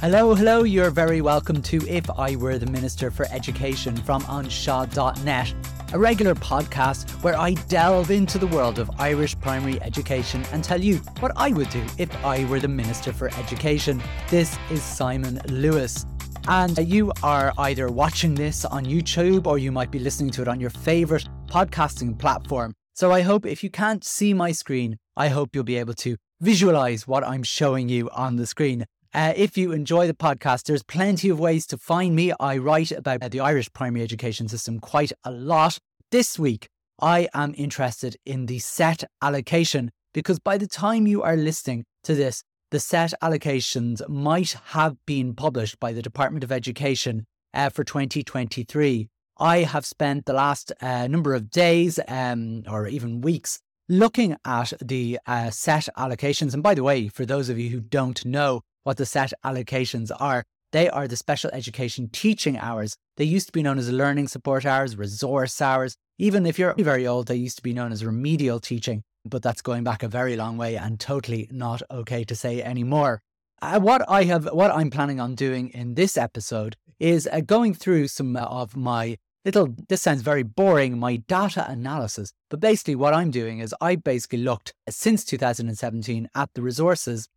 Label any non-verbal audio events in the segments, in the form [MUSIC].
Hello, hello, you're very welcome to If I Were the Minister for Education from anseo.net, a regular podcast where I delve into the world of Irish primary education and tell you what I would do if I were the Minister for Education. This is Simon Lewis. And you are either watching this on YouTube or you might be listening to it on your favourite podcasting platform. So I hope if you can't see my screen, I hope you'll be able to visualize what I'm showing you on the screen. Uh, if you enjoy the podcast, there's plenty of ways to find me. I write about the Irish primary education system quite a lot. This week, I am interested in the set allocation because by the time you are listening to this, the set allocations might have been published by the Department of Education uh, for 2023. I have spent the last uh, number of days um, or even weeks looking at the uh, set allocations. And by the way, for those of you who don't know, what the set allocations are. They are the special education teaching hours. They used to be known as learning support hours, resource hours. Even if you're very old, they used to be known as remedial teaching, but that's going back a very long way and totally not okay to say anymore. Uh, what I have, what I'm planning on doing in this episode is uh, going through some of my little, this sounds very boring, my data analysis. But basically, what I'm doing is I basically looked since 2017 at the resources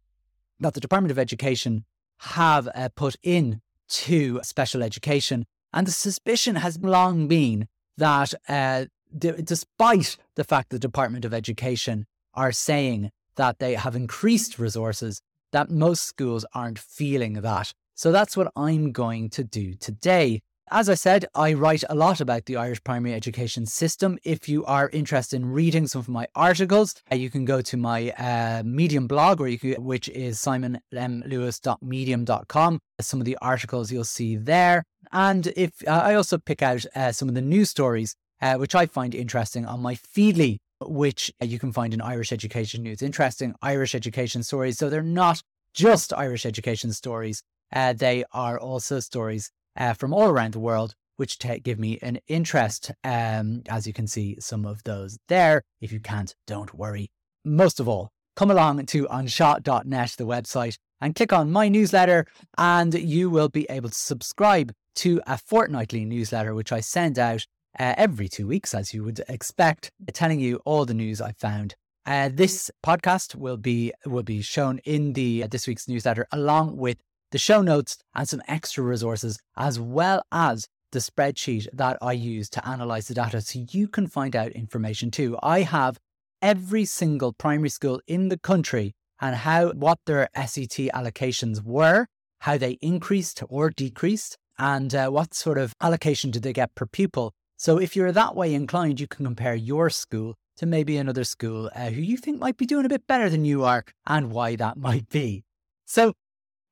that the Department of Education have uh, put in to special education. And the suspicion has long been that, uh, d- despite the fact the Department of Education are saying that they have increased resources, that most schools aren't feeling that. So that's what I'm going to do today. As I said, I write a lot about the Irish primary education system. If you are interested in reading some of my articles, uh, you can go to my uh, Medium blog, or you can, which is simonmlewis.medium.com. Some of the articles you'll see there. And if uh, I also pick out uh, some of the news stories, uh, which I find interesting on my Feedly, which uh, you can find in Irish Education News. Interesting Irish education stories. So they're not just Irish education stories. they are also stories uh, from all around the world, which t- give me an interest. Um, as you can see, some of those there. If you can't, don't worry. Most of all, come along to anseo.net, the website, and click on my newsletter, and you will be able to subscribe to a fortnightly newsletter, which I send out uh, every two weeks, as you would expect, telling you all the news I found. Uh, this podcast will be will be shown in the uh, this week's newsletter, along with the show notes, and some extra resources, as well as the spreadsheet that I use to analyze the data so you can find out information too. I have every single primary school in the country and how what their SET allocations were, how they increased or decreased, and uh, what sort of allocation did they get per pupil. So if you're that way inclined, you can compare your school to maybe another school uh, who you think might be doing a bit better than you are and why that might be. So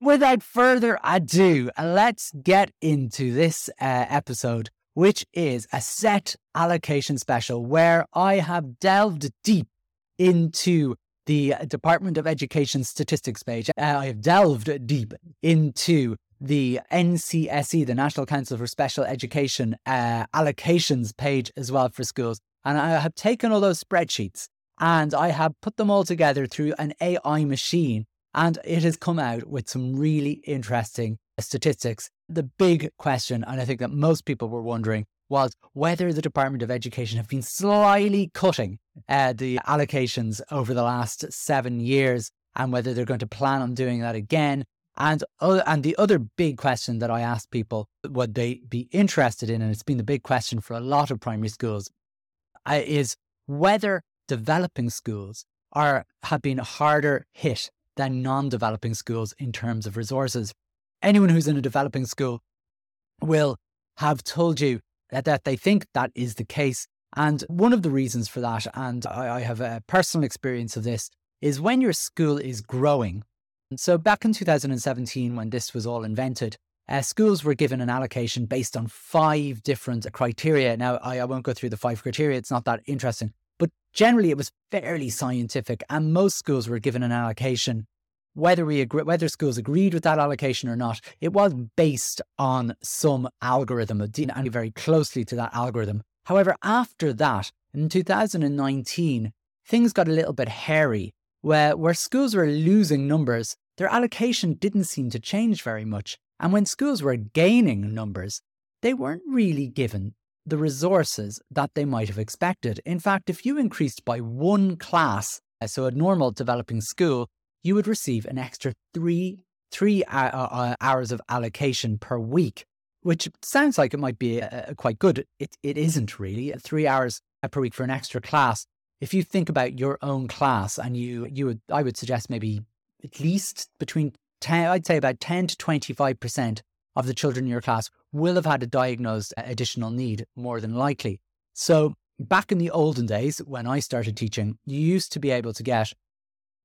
without further ado, let's get into this uh, episode, which is a set allocation special where I have delved deep into the Department of Education statistics page. Uh, I have delved deep into the NCSE, the National Council for Special Education uh, allocations page as well for schools. And I have taken all those spreadsheets and I have put them all together through an AI machine and it has come out with some really interesting statistics. The big question, and I think that most people were wondering, was whether the Department of Education have been slyly cutting uh, the allocations over the last seven years and whether they're going to plan on doing that again. And, uh, and the other big question that I asked people would they be interested in, and it's been the big question for a lot of primary schools, uh, is whether developing schools are have been harder hit than non developing schools in terms of resources. Anyone who's in a developing school will have told you that, that they think that is the case. And one of the reasons for that, and I, I have a personal experience of this, is when your school is growing. So back in 2017, when this was all invented, uh, schools were given an allocation based on five different criteria. Now, I, I won't go through the five criteria, it's not that interesting. But generally, it was fairly scientific, and most schools were given an allocation. Whether we agree, whether schools agreed with that allocation or not, it was based on some algorithm and very closely to that algorithm. However, after that, in 2019, things got a little bit hairy, where where schools were losing numbers their allocation didn't seem to change very much. And when schools were gaining numbers, they weren't really given the resources that they might have expected. In fact, if you increased by one class, uh, so a normal developing school, you would receive an extra three, three uh, uh, hours of allocation per week, which sounds like it might be uh, quite good. It, it isn't really. Three hours per week for an extra class. If you think about your own class and you, you would, I would suggest maybe at least between 10, I'd say about 10 to 25% of the children in your class will have had a diagnosed additional need more than likely. So, back in the olden days when I started teaching, you used to be able to get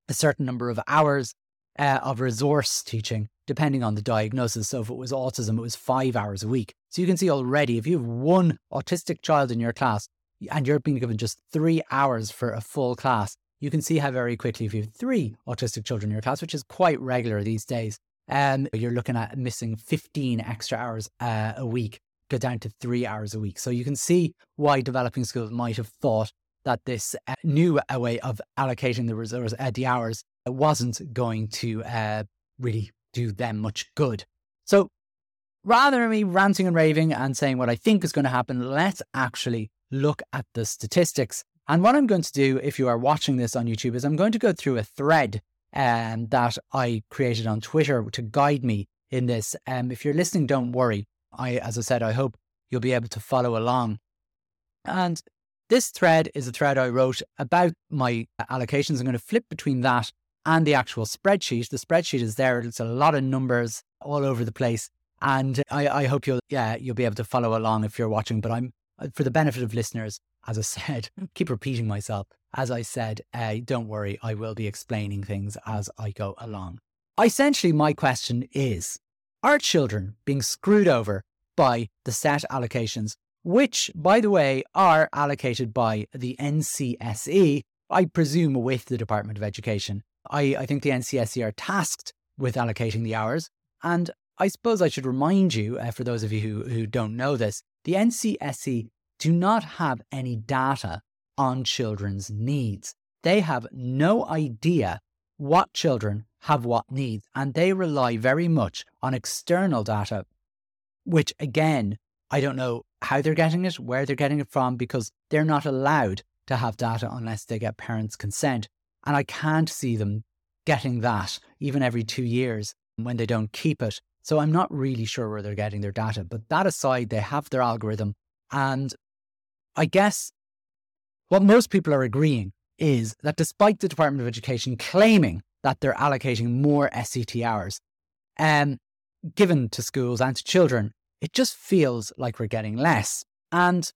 a certain number of hours uh, of resource teaching depending on the diagnosis. So, if it was autism, it was five hours a week. So, you can see already if you have one autistic child in your class and you're being given just three hours for a full class, you can see how very quickly, if you have three autistic children in your class, which is quite regular these days, um, you're looking at missing 15 extra hours uh, a week, go down to three hours a week. So you can see why developing schools might have thought that this uh, new uh, way of allocating the resource, uh, the hours, wasn't going to uh, really do them much good. So rather than me ranting and raving and saying what I think is going to happen, let's actually look at the statistics. And what I'm going to do, if you are watching this on YouTube, is I'm going to go through a thread um, that I created on Twitter to guide me in this. Um, if you're listening, don't worry. I, as I said, I hope you'll be able to follow along. And this thread is a thread I wrote about my allocations. I'm going to flip between that and the actual spreadsheet. The spreadsheet is there. It's a lot of numbers all over the place. And I, I hope you'll, yeah, you'll be able to follow along if you're watching. But I'm, for the benefit of listeners, as I said, [LAUGHS] keep repeating myself. As I said, uh, don't worry, I will be explaining things as I go along. Essentially, my question is Are children being screwed over by the set allocations, which, by the way, are allocated by the NCSE, I presume with the Department of Education? I, I think the NCSE are tasked with allocating the hours. And I suppose I should remind you, uh, for those of you who, who don't know this, the NCSE do not have any data on children's needs. They have no idea what children have what needs, and they rely very much on external data, which again, I don't know how they're getting it, where they're getting it from, because they're not allowed to have data unless they get parents' consent. And I can't see them getting that even every two years when they don't keep it. So I'm not really sure where they're getting their data. But that aside, they have their algorithm. And I guess what most people are agreeing is that despite the Department of Education claiming that they're allocating more SET hours um, given to schools and to children, it just feels like we're getting less. And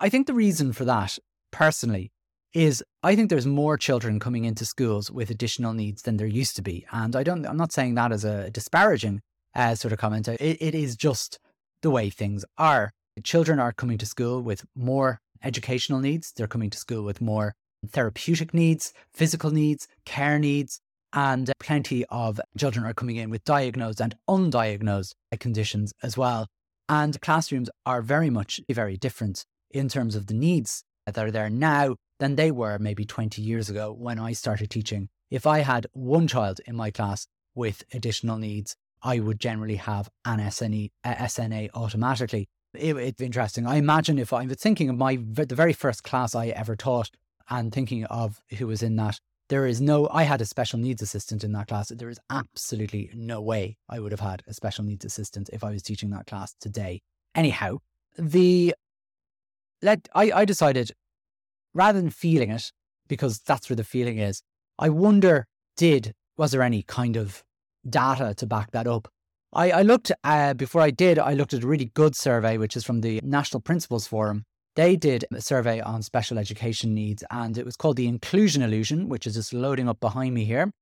I think the reason for that, personally, is I think there's more children coming into schools with additional needs than there used to be. And I don't, I'm not saying that as a disparaging uh, sort of comment. It, it is just the way things are. Children are coming to school with more educational needs, they're coming to school with more therapeutic needs, physical needs, care needs, and plenty of children are coming in with diagnosed and undiagnosed conditions as well. And classrooms are very much very different in terms of the needs that are there now than they were maybe 20 years ago when I started teaching. If I had one child in my class with additional needs, I would generally have an SNE, SNA automatically it, it's interesting. I imagine if I was thinking of my the very first class I ever taught and thinking of who was in that, there is no. I had a special needs assistant in that class. There is absolutely no way I would have had a special needs assistant if I was teaching that class today. Anyhow, the let I, I decided rather than feeling it because that's where the feeling is. I wonder did was there any kind of data to back that up? I, I looked, uh, before I did, I looked at a really good survey, which is from the National Principals Forum. They did a survey on special education needs, and it was called The Inclusion Illusion, which is just loading up behind me here.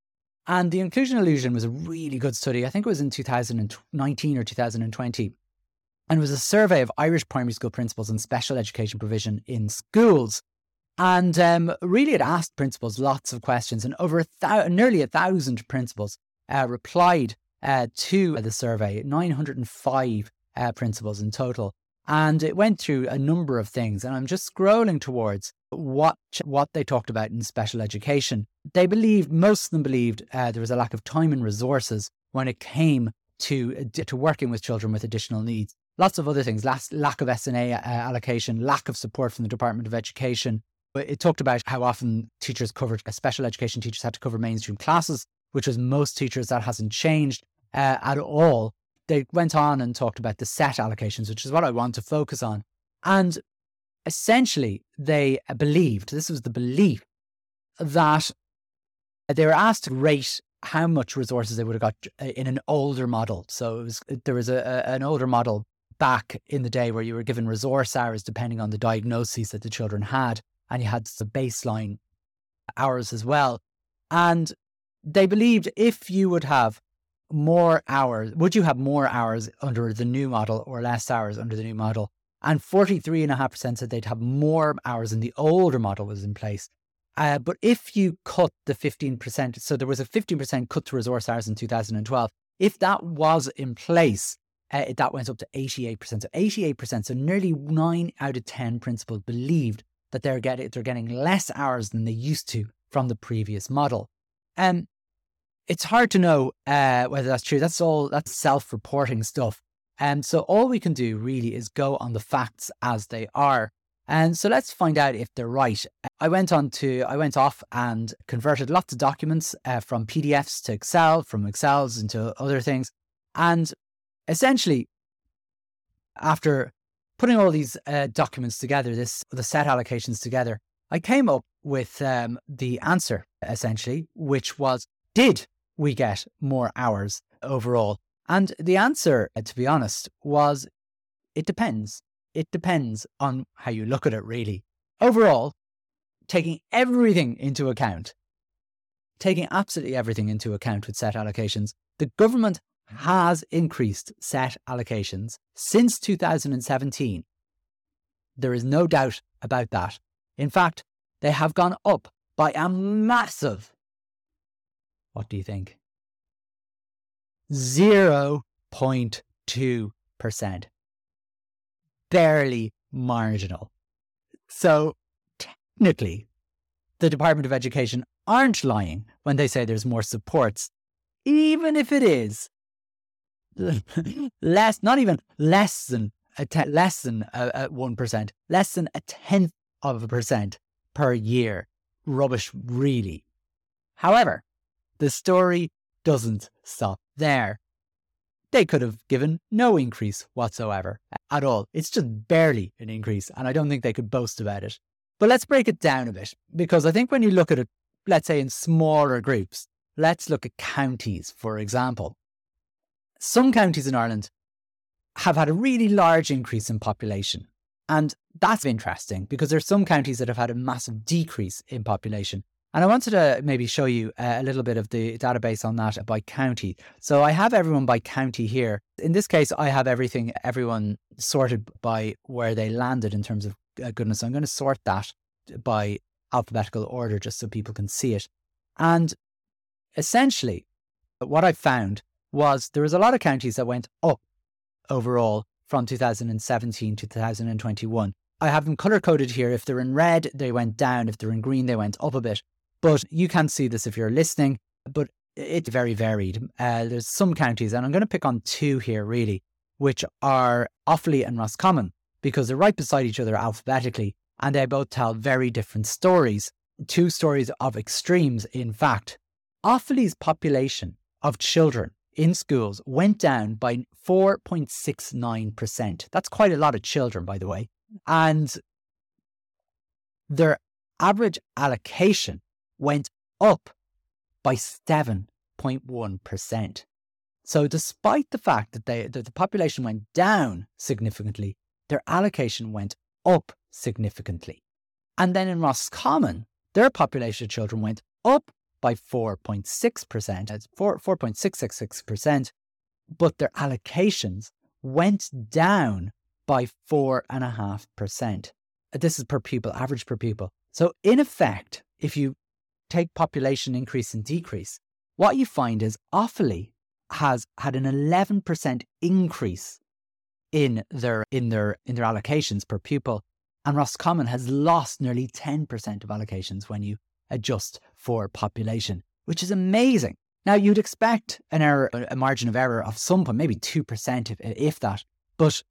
And The Inclusion Illusion was a really good study. I think it was in 2019 or 2020. And it was a survey of Irish primary school principals and special education provision in schools. And um, really, it asked principals lots of questions, and over a thou- nearly a thousand principals uh, replied uh, to the survey, 905 uh, principals in total. And it went through a number of things. And I'm just scrolling towards what, what they talked about in special education. They believed, most of them believed, uh, there was a lack of time and resources when it came to, to working with children with additional needs. Lots of other things, lack of SNA uh, allocation, lack of support from the Department of Education. But it talked about how often teachers covered, uh, special education teachers had to cover mainstream classes, which was most teachers. That hasn't changed uh, at all they went on and talked about the set allocations, which is what I want to focus on. And essentially, they believed this was the belief that they were asked to rate how much resources they would have got in an older model. So it was there was a, a, an older model back in the day where you were given resource hours depending on the diagnoses that the children had, and you had the baseline hours as well. And they believed if you would have more hours? Would you have more hours under the new model or less hours under the new model? And 43.5% said they'd have more hours than the older model was in place. Uh, but if you cut the 15%, so there was a 15% cut to resource hours in 2012, if that was in place, uh, that went up to 88%. So 88%, so nearly nine out of 10 principals believed that they're getting, they're getting less hours than they used to from the previous model. Um, it's hard to know uh, whether that's true. That's all that's self-reporting stuff. And so all we can do really is go on the facts as they are. And so let's find out if they're right. I went on to I went off and converted lots of documents uh, from PDFs to Excel, from Excels into other things, and essentially, after putting all these uh, documents together, this the set allocations together, I came up with um, the answer essentially, which was did we get more hours overall? And the answer, uh, to be honest, was it depends. It depends on how you look at it, really. Overall, taking everything into account, taking absolutely everything into account with set allocations, the government has increased set allocations since 2017. There is no doubt about that. In fact, they have gone up by a massive what do you think? 0.2%. Barely marginal. So technically, the Department of Education aren't lying when they say there's more supports, even if it is [LAUGHS] less, not even less than a te- less than one percent, less than a tenth of a percent per year. Rubbish, really. However, the story doesn't stop there. They could have given no increase whatsoever at all. It's just barely an increase, and I don't think they could boast about it. But let's break it down a bit, because I think when you look at it, let's say in smaller groups, let's look at counties, for example. Some counties in Ireland have had a really large increase in population. And that's interesting because there's some counties that have had a massive decrease in population. And I wanted to maybe show you uh, a little bit of the database on that by county. So I have everyone by county here. In this case, I have everything, everyone sorted by where they landed in terms of uh, goodness. So I'm going to sort that by alphabetical order just so people can see it. And essentially, what I found was there was a lot of counties that went up overall from 2017 to 2021. I have them color coded here. If they're in red, they went down. If they're in green, they went up a bit. But you can't see this if you're listening, but it's very varied. Uh, there's some counties, and I'm going to pick on two here really, which are Offaly and Roscommon, because they're right beside each other alphabetically, and they both tell very different stories. Two stories of extremes, in fact. Offaly's population of children in schools went down by 4.69%. That's quite a lot of children, by the way. And their average allocation went up by 7.1%. So, despite the fact that, they, that the population went down significantly, their allocation went up significantly. And then in Roscommon, their population of children went up by 4.6%, that's 4, 4.666%, but their allocations went down by 4.5%. This is per pupil, average per pupil. So, in effect, if you take population increase and decrease, what you find is Offaly has had an 11% increase in their in their in their allocations per pupil. And Roscommon has lost nearly 10% of allocations when you adjust for population, which is amazing. Now, you'd expect an error, a margin of error of some point, maybe 2%, if, if that. But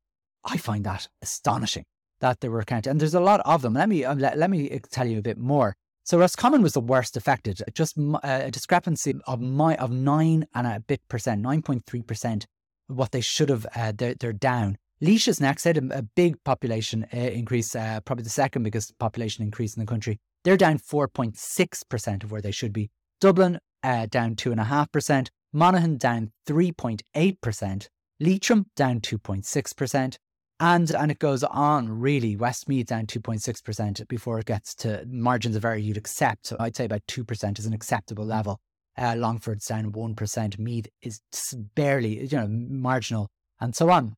I find that astonishing that they were counted. And there's a lot of them. Let me, uh, let, let me tell you a bit more. So Roscommon was the worst affected, just uh, a discrepancy of my, of nine and a bit percent, 9.3%, what they should have, uh, they're, they're down. Laois is next, had a, a big population uh, increase, uh, probably the second biggest population increase in the country. They're down 4.6% of where they should be. Dublin uh, down 2.5%, Monaghan down 3.8%, Leitrim down 2.6%, and, and it goes on really. Westmeath down 2.6% before it gets to margins of error you'd accept. So I'd say about 2% is an acceptable level. Uh, Longford's down 1%. Meath is barely, you know, marginal and so on.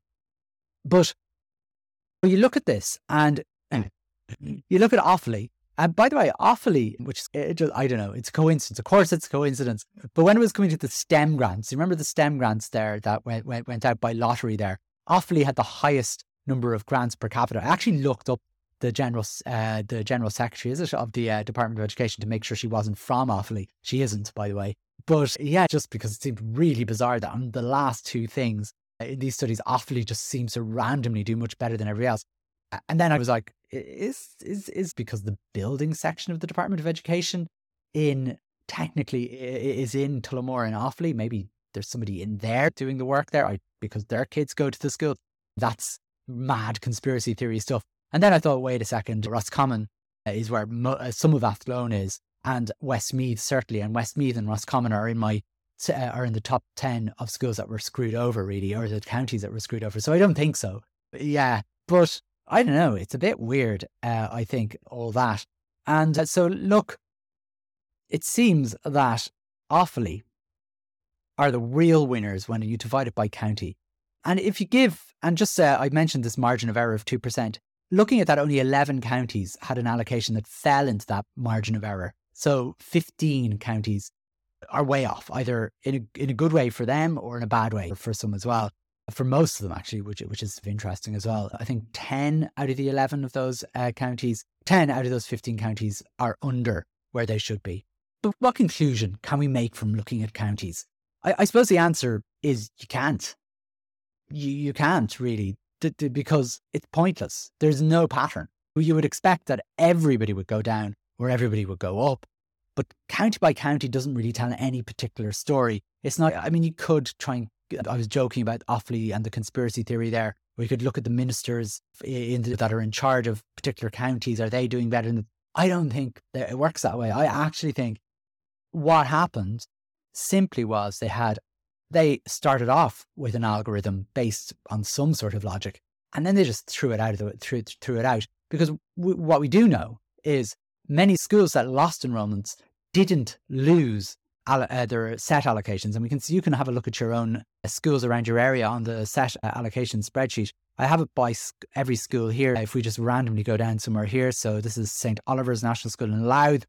But when you look at this and [CLEARS THROAT] you look at Offaly and by the way, Offaly, which is, just, I don't know, it's a coincidence. Of course, it's a coincidence. But when it was coming to the STEM grants, you remember the STEM grants there that went, went, went out by lottery there? Offaly had the highest number of grants per capita. I actually looked up the general uh, the general secretary is it of the uh, Department of Education to make sure she wasn't from Offaly. She isn't, by the way. But yeah, just because it seemed really bizarre that on the last two things uh, in these studies, Offaly just seems to randomly do much better than everybody else. And then I was like, is is is because the building section of the Department of Education in technically is in Tullamore and Offaly. Maybe there's somebody in there doing the work there I, because their kids go to the school. That's mad conspiracy theory stuff. And then I thought, wait a second, Roscommon is where mo- uh, some of Athlone is, and Westmeath certainly, and Westmeath and Roscommon are in my uh, are in the top ten of schools that were screwed over, really, or the counties that were screwed over. So I don't think so. Yeah, but I don't know. It's a bit weird, uh, I think, all that. And uh, so, look, it seems that Offaly are the real winners when you divide it by county. And if you give, and just uh, I mentioned this margin of error of 2%, looking at that, only 11 counties had an allocation that fell into that margin of error. So 15 counties are way off, either in a, in a good way for them or in a bad way for some as well for most of them actually, which which is interesting as well. I think ten out of the eleven of those uh, counties, ten out of those fifteen counties are under where they should be. But what conclusion can we make from looking at counties? I, I suppose the answer is you can't. You you can't really because it's pointless. There's no pattern. You would expect that everybody would go down or everybody would go up. But county by county doesn't really tell any particular story. It's not, I mean, you could try and I was joking about Offaly and the conspiracy theory there. We could look at the ministers in the, that are in charge of particular counties. Are they doing better? The, I don't think that it works that way. I actually think what happened simply was they had they started off with an algorithm based on some sort of logic, and then they just threw it out of the threw, threw it out because w- what we do know is many schools that lost enrollments didn't lose uh, their set allocations, and we can you can have a look at your own schools around your area on the set uh, allocation spreadsheet. I have it by every school here. If we just randomly go down somewhere here, so this is St Oliver's National School in Louth.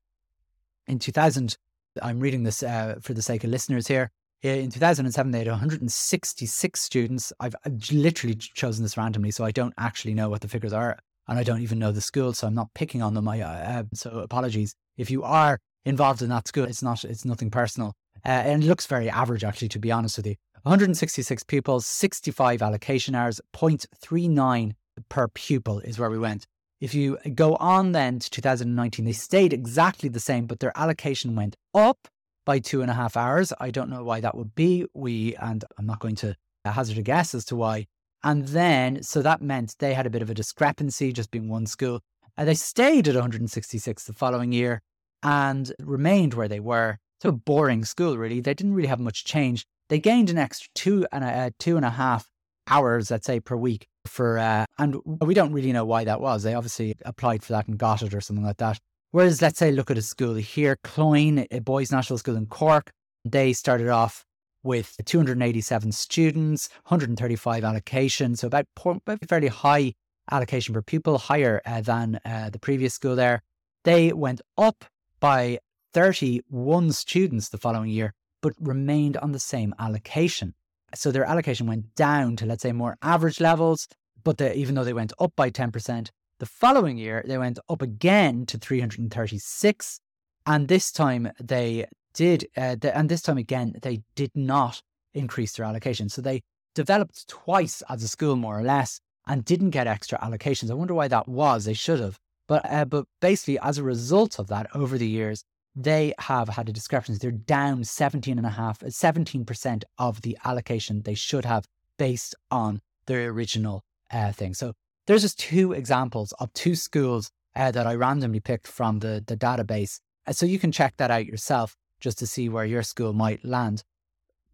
In 2000, I'm reading this uh, for the sake of listeners here. In 2007, they had 166 students. I've, literally chosen this randomly, so I don't actually know what the figures are, and I don't even know the school, so I'm not picking on them. I, uh, so apologies if you are involved in that school. It's not, it's nothing personal. Uh, and it looks very average, actually, to be honest with you. 166 pupils, 65 allocation hours, 0.39 per pupil is where we went. If you go on then to 2019, they stayed exactly the same, but their allocation went up by two and a half hours. I don't know why that would be. We, and I'm not going to hazard a guess as to why. And then, so that meant they had a bit of a discrepancy, just being one school. And they stayed at 166 the following year and remained where they were. So boring school, really. They didn't really have much change. They gained an extra two and a, uh, two and a half hours, let's say, per week for, uh, and we don't really know why that was. They obviously applied for that and got it or something like that. Whereas, let's say, look at a school here, Cloyne, a boys' national school in Cork. They started off with 287 students, 135 allocations, so about, about fairly high allocation per pupil, higher uh, than uh, the previous school there. They went up by 31 students the following year, but remained on the same allocation. So their allocation went down to, let's say, more average levels, but the, even though they went up by 10%, the following year they went up again to 336. And this time they did, uh, and this time again, they did not increase their allocation. So they developed twice as a school, more or less, and didn't get extra allocations. I wonder why that was. They should have. But, uh, but basically, as a result of that, over the years, they have had a discrepancy. They're down 17 and a half, 17% of the allocation they should have based on their original uh, thing. So there's just two examples of two schools uh, that I randomly picked from the, the database. Uh, so you can check that out yourself just to see where your school might land.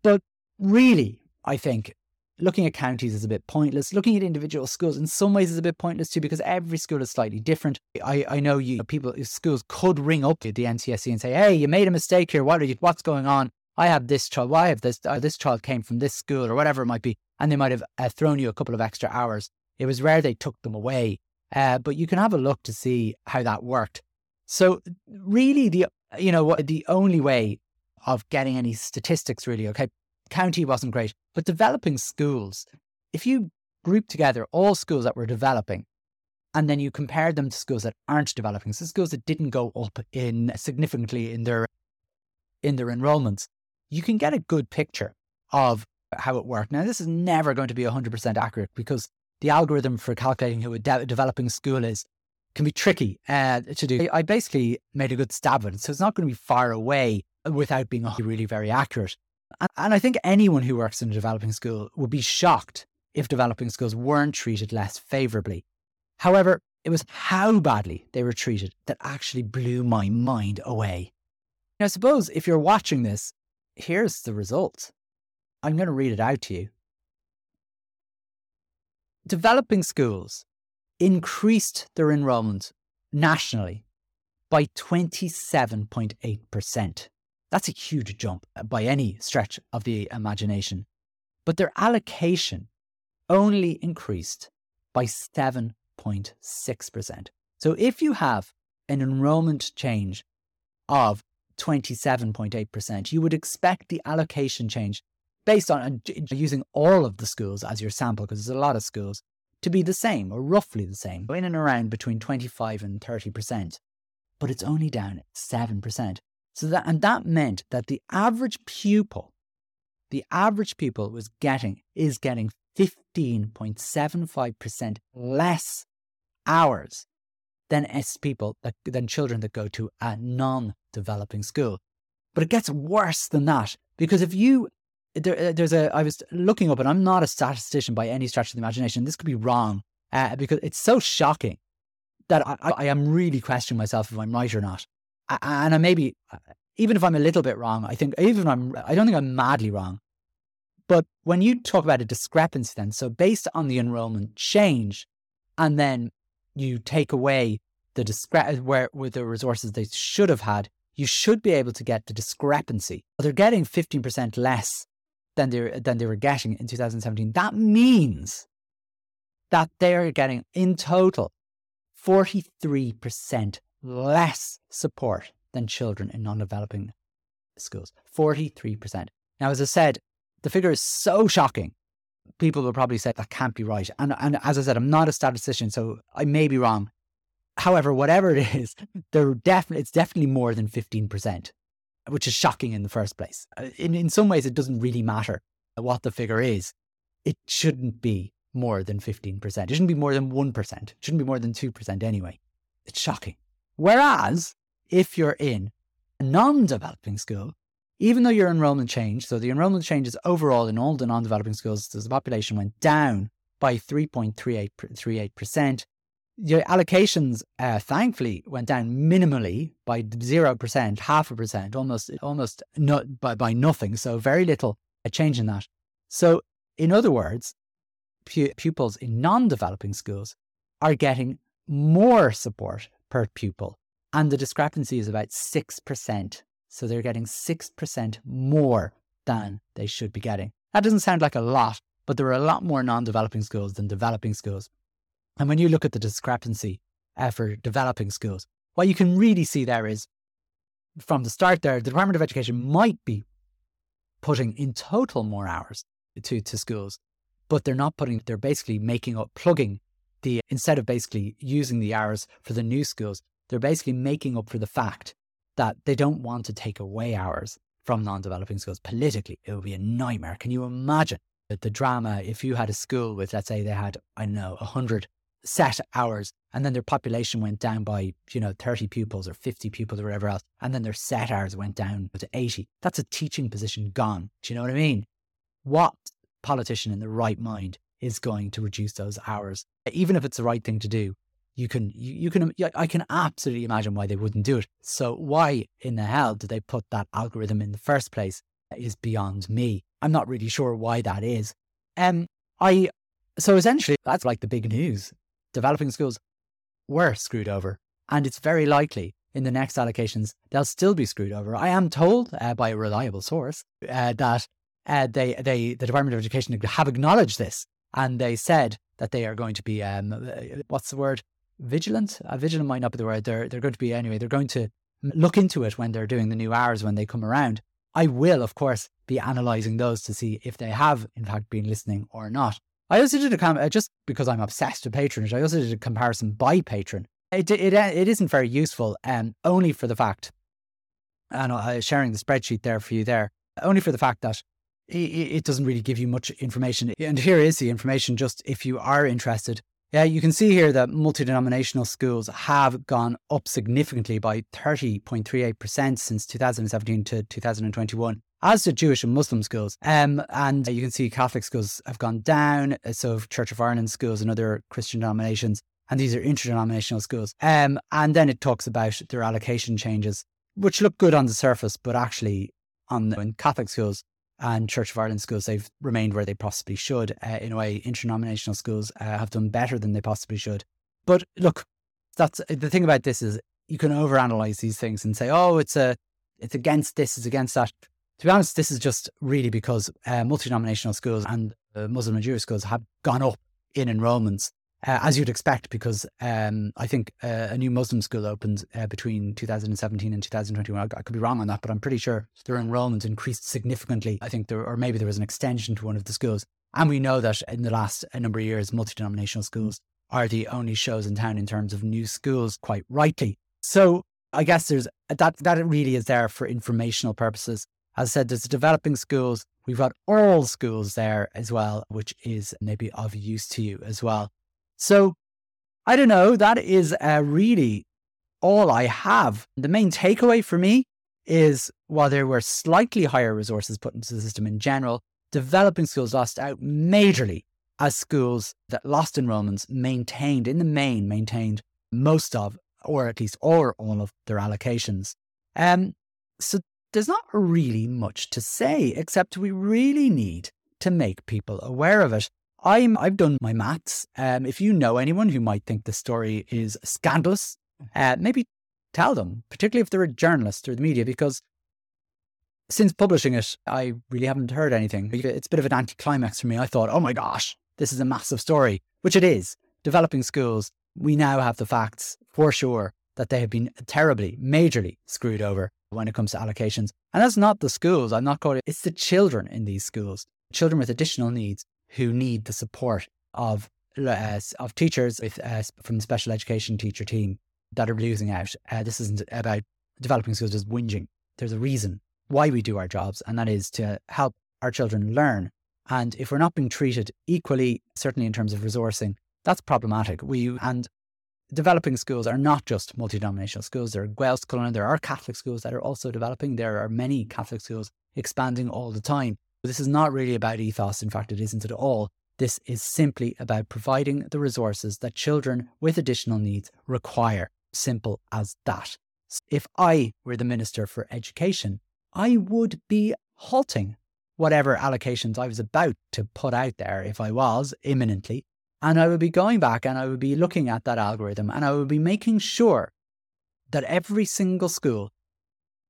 But really, I think looking at counties is a bit pointless. Looking at individual schools in some ways is a bit pointless too because every school is slightly different. I, I know you people schools could ring up the NCSE and say, "Hey, you made a mistake here. What are you? What's going on? I have this child. Why have this? Uh, this child came from this school or whatever it might be." And they might have uh, thrown you a couple of extra hours. It was rare they took them away, uh, but you can have a look to see how that worked. So really, the you know what the only way of getting any statistics really okay county wasn't great, but developing schools, if you group together all schools that were developing and then you compare them to schools that aren't developing, so schools that didn't go up in significantly in their in their enrollments, you can get a good picture of how it worked. Now, this is never going to be 100% accurate because the algorithm for calculating who a de- developing school is can be tricky uh, to do. I basically made a good stab at it, so it's not going to be far away without being really very accurate. And I think anyone who works in a developing school would be shocked if developing schools weren't treated less favorably. However, it was how badly they were treated that actually blew my mind away. Now, suppose if you're watching this, here's the result. I'm going to read it out to you. Developing schools increased their enrolment nationally by 27.8%. That's a huge jump uh, by any stretch of the imagination. But their allocation only increased by 7.6%. So if you have an enrollment change of 27.8%, you would expect the allocation change based on uh, using all of the schools as your sample, because there's a lot of schools, to be the same or roughly the same, in and around between 25 and 30%. But it's only down at 7%. So that, and that meant that the average pupil, the average pupil was getting, is getting 15.75% less hours than S people, that, than children that go to a non developing school. But it gets worse than that because if you, there, uh, there's a, I was looking up and I'm not a statistician by any stretch of the imagination. This could be wrong uh, because it's so shocking that I, I am really questioning myself if I'm right or not and I maybe uh, even if I'm a little bit wrong, I think even I'm I don't think I'm madly wrong. But when you talk about a discrepancy, then so based on the enrollment change, and then you take away the discre- where with the resources they should have had, you should be able to get the discrepancy. They're getting 15% less than they than they were getting in 2017. That means that they're getting in total 43% less support than children in non developing schools 43%. Now, as I said, the figure is so shocking. People will probably say that can't be right. And, and as I said, I'm not a statistician, so I may be wrong. However, whatever it is, [LAUGHS] there definitely it's definitely more than 15%, which is shocking in the first place. Uh, in, in some ways, it doesn't really matter what the figure is. It shouldn't be more than 15%. It shouldn't be more than 1%. It shouldn't be more than 2% anyway. It's shocking. Whereas if you're in a non developing school, even though your enrollment changed, so the enrollment changes overall in all the non developing schools, the population went down by 3.38%. Your allocations, uh, thankfully, went down minimally by 0%, half a percent, almost, almost not, by, by nothing. So very little a change in that. So, in other words, pu- pupils in non developing schools are getting more support per pupil. And the discrepancy is about 6%. So they're getting 6% more than they should be getting. That doesn't sound like a lot, but there are a lot more non developing schools than developing schools. And when you look at the discrepancy uh, for developing schools, what you can really see there is from the start there, the Department of Education might be putting in total more hours to, to schools, but they're not putting, they're basically making up, plugging the, instead of basically using the hours for the new schools, they're basically making up for the fact that they don't want to take away hours from non developing schools. Politically, it would be a nightmare. Can you imagine that the drama if you had a school with, let's say, they had, I know, 100 set hours and then their population went down by, you know, 30 pupils or 50 pupils or whatever else, and then their set hours went down to 80. That's a teaching position gone. Do you know what I mean? What politician in the right mind is going to reduce those hours? Even if it's the right thing to do, you can, you, you can, I can absolutely imagine why they wouldn't do it. So why in the hell did they put that algorithm in the first place is beyond me. I'm not really sure why that is. Um, I, so essentially that's like the big news. Developing schools were screwed over. And it's very likely in the next allocations, they'll still be screwed over. I am told uh, by a reliable source uh, that uh, they, they, the Department of Education have acknowledged this and they said that they are going to be, um, uh, what's the word? Vigilant? Vigilant might not be the word. They're, they're going to be, anyway, they're going to look into it when they're doing the new hours when they come around. I will, of course, be analysing those to see if they have, in fact, been listening or not. I also did a com- uh, just because I'm obsessed with patronage. I also did a comparison by patron. It it uh, it isn't very useful, um, only for the fact, and I'm sharing the spreadsheet there for you there, only for the fact that it, it doesn't really give you much information. And here is the information, just if you are interested. Yeah, you can see here that multi denominational schools have gone up significantly by 30.38% since 2017 to 2021 as did Jewish and Muslim schools. Um, and you can see Catholic schools have gone down. Uh, so Church of Ireland schools and other Christian denominations. And these are interdenominational schools. Um, and then it talks about their allocation changes, which look good on the surface, but actually on in Catholic schools and Church of Ireland schools, they've remained where they possibly should. Uh, in a way, interdenominational schools uh, have done better than they possibly should. But look, that's the thing about this is you can overanalyze these things and say, oh, it's a, it's against this, it's against that to be honest, this is just really because uh, multi-denominational schools and uh, Muslim and Jewish schools have gone up in enrollments, uh, as you'd expect, because um, I think uh, a new Muslim school opened uh, between 2017 and 2021. I, I, could be wrong on that, but I'm pretty sure their enrollment increased significantly. I think there, or maybe there was an extension to one of the schools. And we know that in the last number of years, multi-denominational schools are the only shows in town in terms of new schools, quite rightly. So I guess there's that that really is there for informational purposes. As I said, there's developing schools. We've got all schools there as well, which is maybe of use to you as well. So I don't know. That is uh, really all I have. The main takeaway for me is while there were slightly higher resources put into the system in general, developing schools lost out majorly as schools that lost enrollments maintained, in the main, maintained most of, or at least all, all of their allocations. Um, so there's not really much to say, except we really need to make people aware of it. I'm, I've done my maths. Um, if you know anyone who might think the story is scandalous, uh, maybe tell them, particularly if they're a journalist or the media, because since publishing it, I really haven't heard anything. It's a bit of an anticlimax for me. I thought, oh my gosh, this is a massive story, which it is. Developing schools, we now have the facts for sure that they have been terribly, majorly screwed over when it comes to allocations. And that's not the schools. I'm not calling it, it's the children in these schools, children with additional needs who need the support of, uh, of teachers with, uh, from the special education teacher team that are losing out. Uh, this isn't about developing schools just whinging. There's a reason why we do our jobs, and that is to help our children learn. And if we're not being treated equally, certainly in terms of resourcing, that's problematic. We and developing schools are not just multi-denominational schools. There are Gael schools, there are Catholic schools that are also developing. There are many Catholic schools expanding all the time. This is not really about ethos. In fact, it isn't at all. This is simply about providing the resources that children with additional needs require. Simple as that. If I were the Minister for Education, I would be halting whatever allocations I was about to put out there if I was imminently and I would be going back and I would be looking at that algorithm and I would be making sure that every single school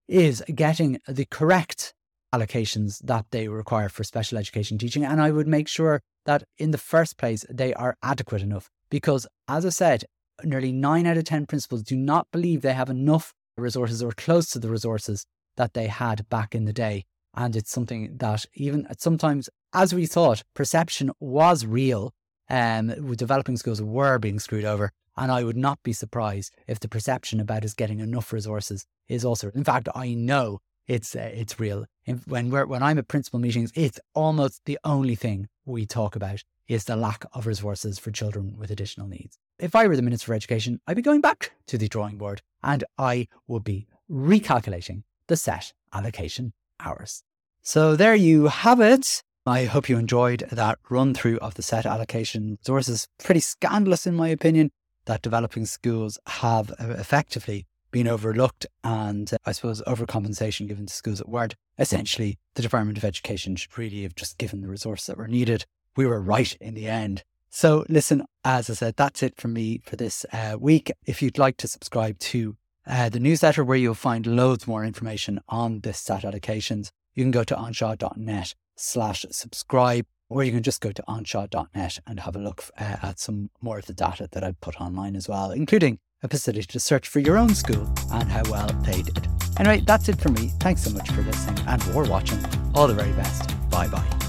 is getting the correct allocations that they require for special education teaching. And I would make sure that in the first place, they are adequate enough. Because as I said, nearly nine out of 10 principals do not believe they have enough resources or close to the resources that they had back in the day. And it's something that even sometimes as we thought, perception was real. Um, developing schools were being screwed over. And I would not be surprised if the perception about us getting enough resources is also. In fact, I know it's uh, it's real. When we're when I'm at principal meetings, it's almost the only thing we talk about is the lack of resources for children with additional needs. If I were the Minister for Education, I'd be going back to the drawing board and I would be recalculating the set allocation hours. So there you have it. I hope you enjoyed that run through of the set allocation resources. Pretty scandalous, in my opinion, that developing schools have uh, effectively been overlooked and uh, I suppose overcompensation given to schools that weren't. Essentially, the Department of Education should really have just given the resources that were needed. We were right in the end. So, listen, as I said, that's it from me for this uh, week. If you'd like to subscribe to uh, the newsletter where you'll find loads more information on this SET allocations, you can go to anseo.net slash subscribe, or you can just go to anseo.net and have a look uh, at some more of the data that I put online as well, including a facility to search for your own school and how well they did. Anyway, that's it for me. Thanks so much for listening and for watching. All the very best. Bye bye.